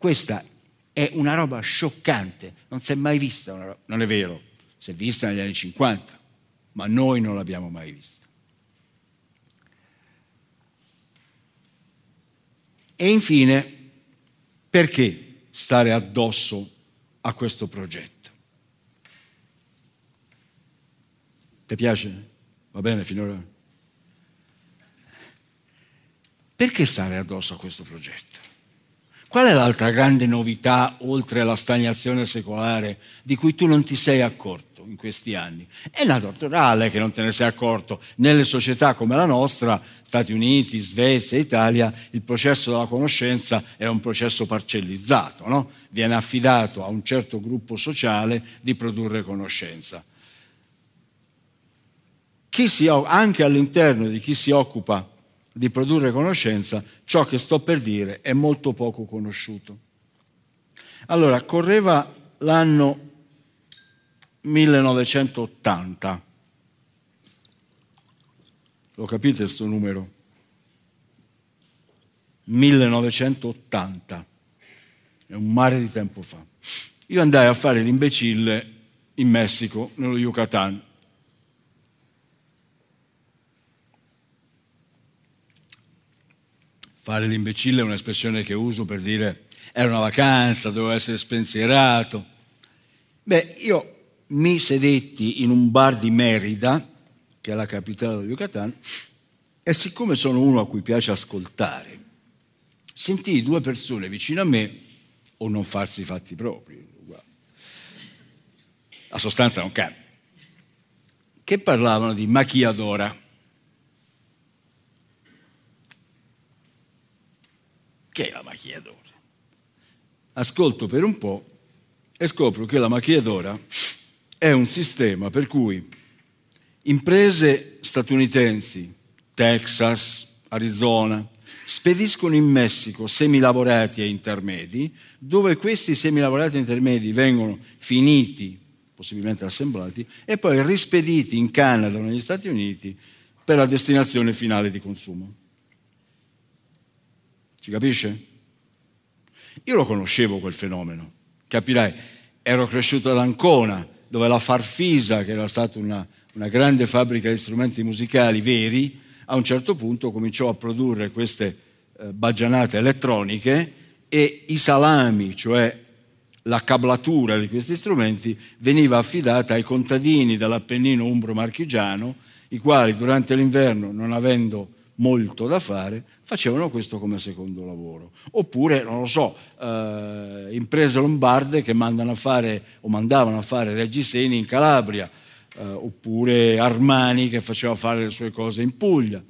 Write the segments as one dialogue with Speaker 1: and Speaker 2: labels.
Speaker 1: Questa è una roba scioccante, non si è mai vista una roba, non è vero, si è vista negli anni 50, ma noi non l'abbiamo mai vista. E infine, perché stare addosso a questo progetto? Ti piace? Va bene finora? Perché stare addosso a questo progetto? Qual è l'altra grande novità, oltre alla stagnazione secolare, di cui tu non ti sei accorto in questi anni? È naturale che non te ne sei accorto. Nelle società come la nostra, Stati Uniti, Svezia, Italia, il processo della conoscenza è un processo parcellizzato, no? viene affidato a un certo gruppo sociale di produrre conoscenza. Si, anche all'interno di chi si occupa di produrre conoscenza, ciò che sto per dire è molto poco conosciuto. Allora, correva l'anno 1980. Lo capite questo numero? 1980. È un mare di tempo fa. Io andai a fare l'imbecille in Messico, nello Yucatan, Fare l'imbecille è un'espressione che uso per dire era una vacanza, dovevo essere spensierato. Beh, io mi sedetti in un bar di Merida, che è la capitale dello Yucatan, e siccome sono uno a cui piace ascoltare, sentii due persone vicino a me o non farsi i fatti propri. La sostanza non cambia. Che parlavano di macchiadora. Che è la macchiatora? Ascolto per un po' e scopro che la macchiatora è un sistema per cui imprese statunitensi, Texas, Arizona, spediscono in Messico semilavorati e intermedi, dove questi semilavorati e intermedi vengono finiti, possibilmente assemblati, e poi rispediti in Canada o negli Stati Uniti per la destinazione finale di consumo. Si capisce? Io lo conoscevo quel fenomeno, capirai, ero cresciuto ad Ancona, dove la Farfisa, che era stata una, una grande fabbrica di strumenti musicali veri, a un certo punto cominciò a produrre queste eh, baggianate elettroniche e i salami, cioè la cablatura di questi strumenti, veniva affidata ai contadini dell'Appennino umbro-marchigiano, i quali durante l'inverno, non avendo molto da fare, facevano questo come secondo lavoro. Oppure, non lo so, eh, imprese lombarde che mandano a fare o mandavano a fare reggiseni in Calabria, eh, oppure Armani che faceva fare le sue cose in Puglia.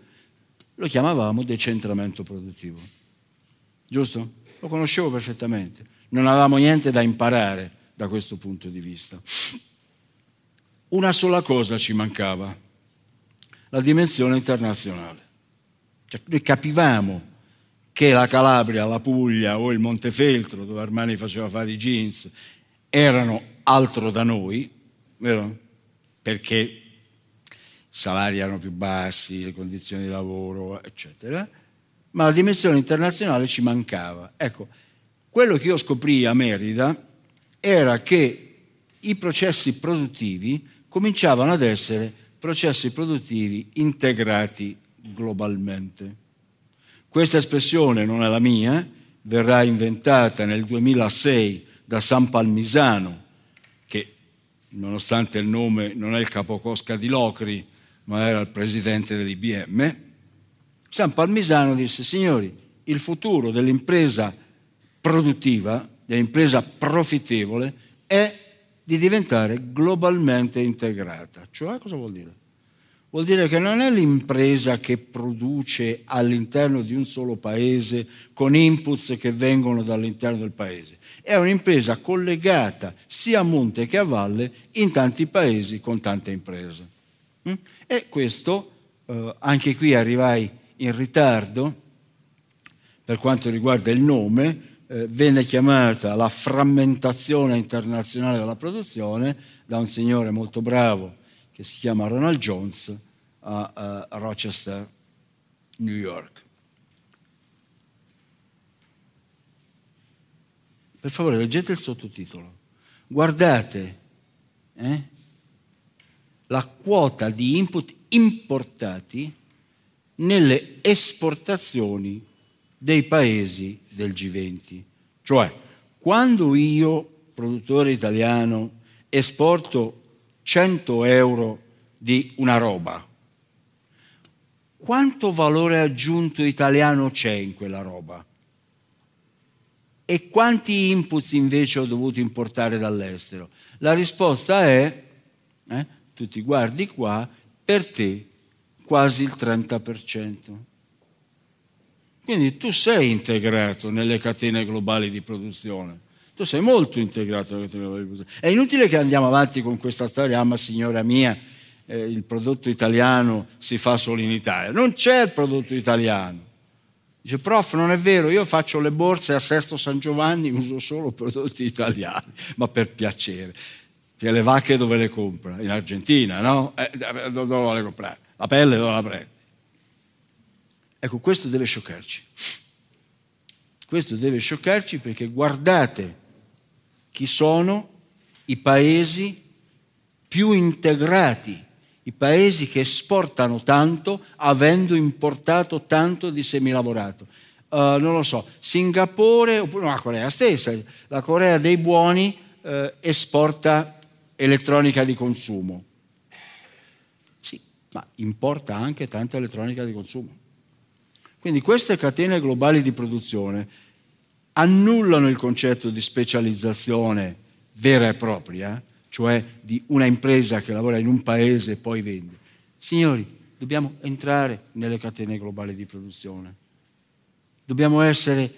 Speaker 1: Lo chiamavamo decentramento produttivo. Giusto? Lo conoscevo perfettamente. Non avevamo niente da imparare da questo punto di vista. Una sola cosa ci mancava, la dimensione internazionale. Cioè, noi capivamo che la Calabria, la Puglia o il Montefeltro, dove Armani faceva fare i jeans, erano altro da noi, vero? Perché i salari erano più bassi, le condizioni di lavoro, eccetera, ma la dimensione internazionale ci mancava. Ecco, quello che io scoprì a Merida era che i processi produttivi cominciavano ad essere processi produttivi integrati globalmente. Questa espressione non è la mia, verrà inventata nel 2006 da San Palmisano, che nonostante il nome non è il capocosca di Locri, ma era il presidente dell'IBM. San Palmisano disse, signori, il futuro dell'impresa produttiva, dell'impresa profittevole, è di diventare globalmente integrata. Cioè, cosa vuol dire? Vuol dire che non è l'impresa che produce all'interno di un solo paese con inputs che vengono dall'interno del paese, è un'impresa collegata sia a monte che a valle in tanti paesi con tante imprese. Mm? E questo, eh, anche qui arrivai in ritardo per quanto riguarda il nome, eh, venne chiamata la frammentazione internazionale della produzione da un signore molto bravo che si chiama Ronald Jones a, a Rochester, New York. Per favore, leggete il sottotitolo. Guardate eh, la quota di input importati nelle esportazioni dei paesi del G20. Cioè, quando io, produttore italiano, esporto 100 euro di una roba, quanto valore aggiunto italiano c'è in quella roba? E quanti inputs invece ho dovuto importare dall'estero? La risposta è, eh, tu ti guardi qua, per te quasi il 30%. Quindi tu sei integrato nelle catene globali di produzione. Tu sei molto integrato globali di produzione. È inutile che andiamo avanti con questa storia, ah ma signora mia, eh, il prodotto italiano si fa solo in Italia. Non c'è il prodotto italiano. Dice, prof, non è vero, io faccio le borse a Sesto San Giovanni, uso solo prodotti italiani, ma per piacere. Perché le vacche dove le compra? In Argentina, no? Eh, dove le comprare? La pelle dove la prendi? Ecco, questo deve scioccarci. Questo deve scioccarci perché guardate chi sono i paesi più integrati, i paesi che esportano tanto avendo importato tanto di semilavorato. Uh, non lo so, Singapore oppure no, la Corea stessa, la Corea dei buoni uh, esporta elettronica di consumo. Sì, ma importa anche tanta elettronica di consumo. Quindi queste catene globali di produzione annullano il concetto di specializzazione vera e propria, cioè di una impresa che lavora in un paese e poi vende. Signori, dobbiamo entrare nelle catene globali di produzione. Dobbiamo essere,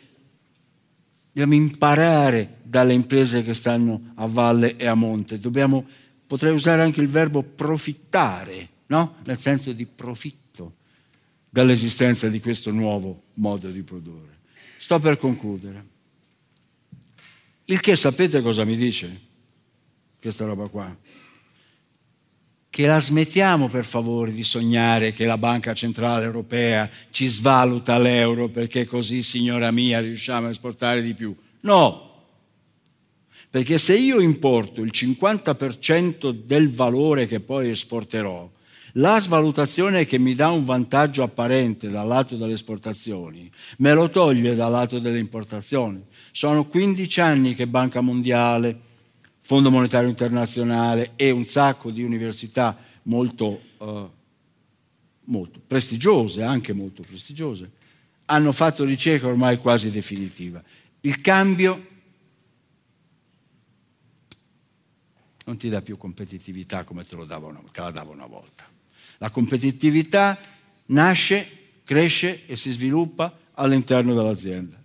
Speaker 1: dobbiamo imparare dalle imprese che stanno a valle e a monte. Dobbiamo, potrei usare anche il verbo profittare, no? Nel senso di profitto dall'esistenza di questo nuovo modo di produrre. Sto per concludere. Il che sapete cosa mi dice questa roba qua? Che la smettiamo per favore di sognare che la Banca Centrale Europea ci svaluta l'euro perché così, signora mia, riusciamo a esportare di più. No, perché se io importo il 50% del valore che poi esporterò, la svalutazione che mi dà un vantaggio apparente dal lato delle esportazioni me lo toglie dal lato delle importazioni. Sono 15 anni che Banca Mondiale, Fondo Monetario Internazionale e un sacco di università molto, uh, molto prestigiose, anche molto prestigiose, hanno fatto ricerca ormai quasi definitiva. Il cambio non ti dà più competitività come te, dava una, te la dava una volta. La competitività nasce, cresce e si sviluppa all'interno dell'azienda.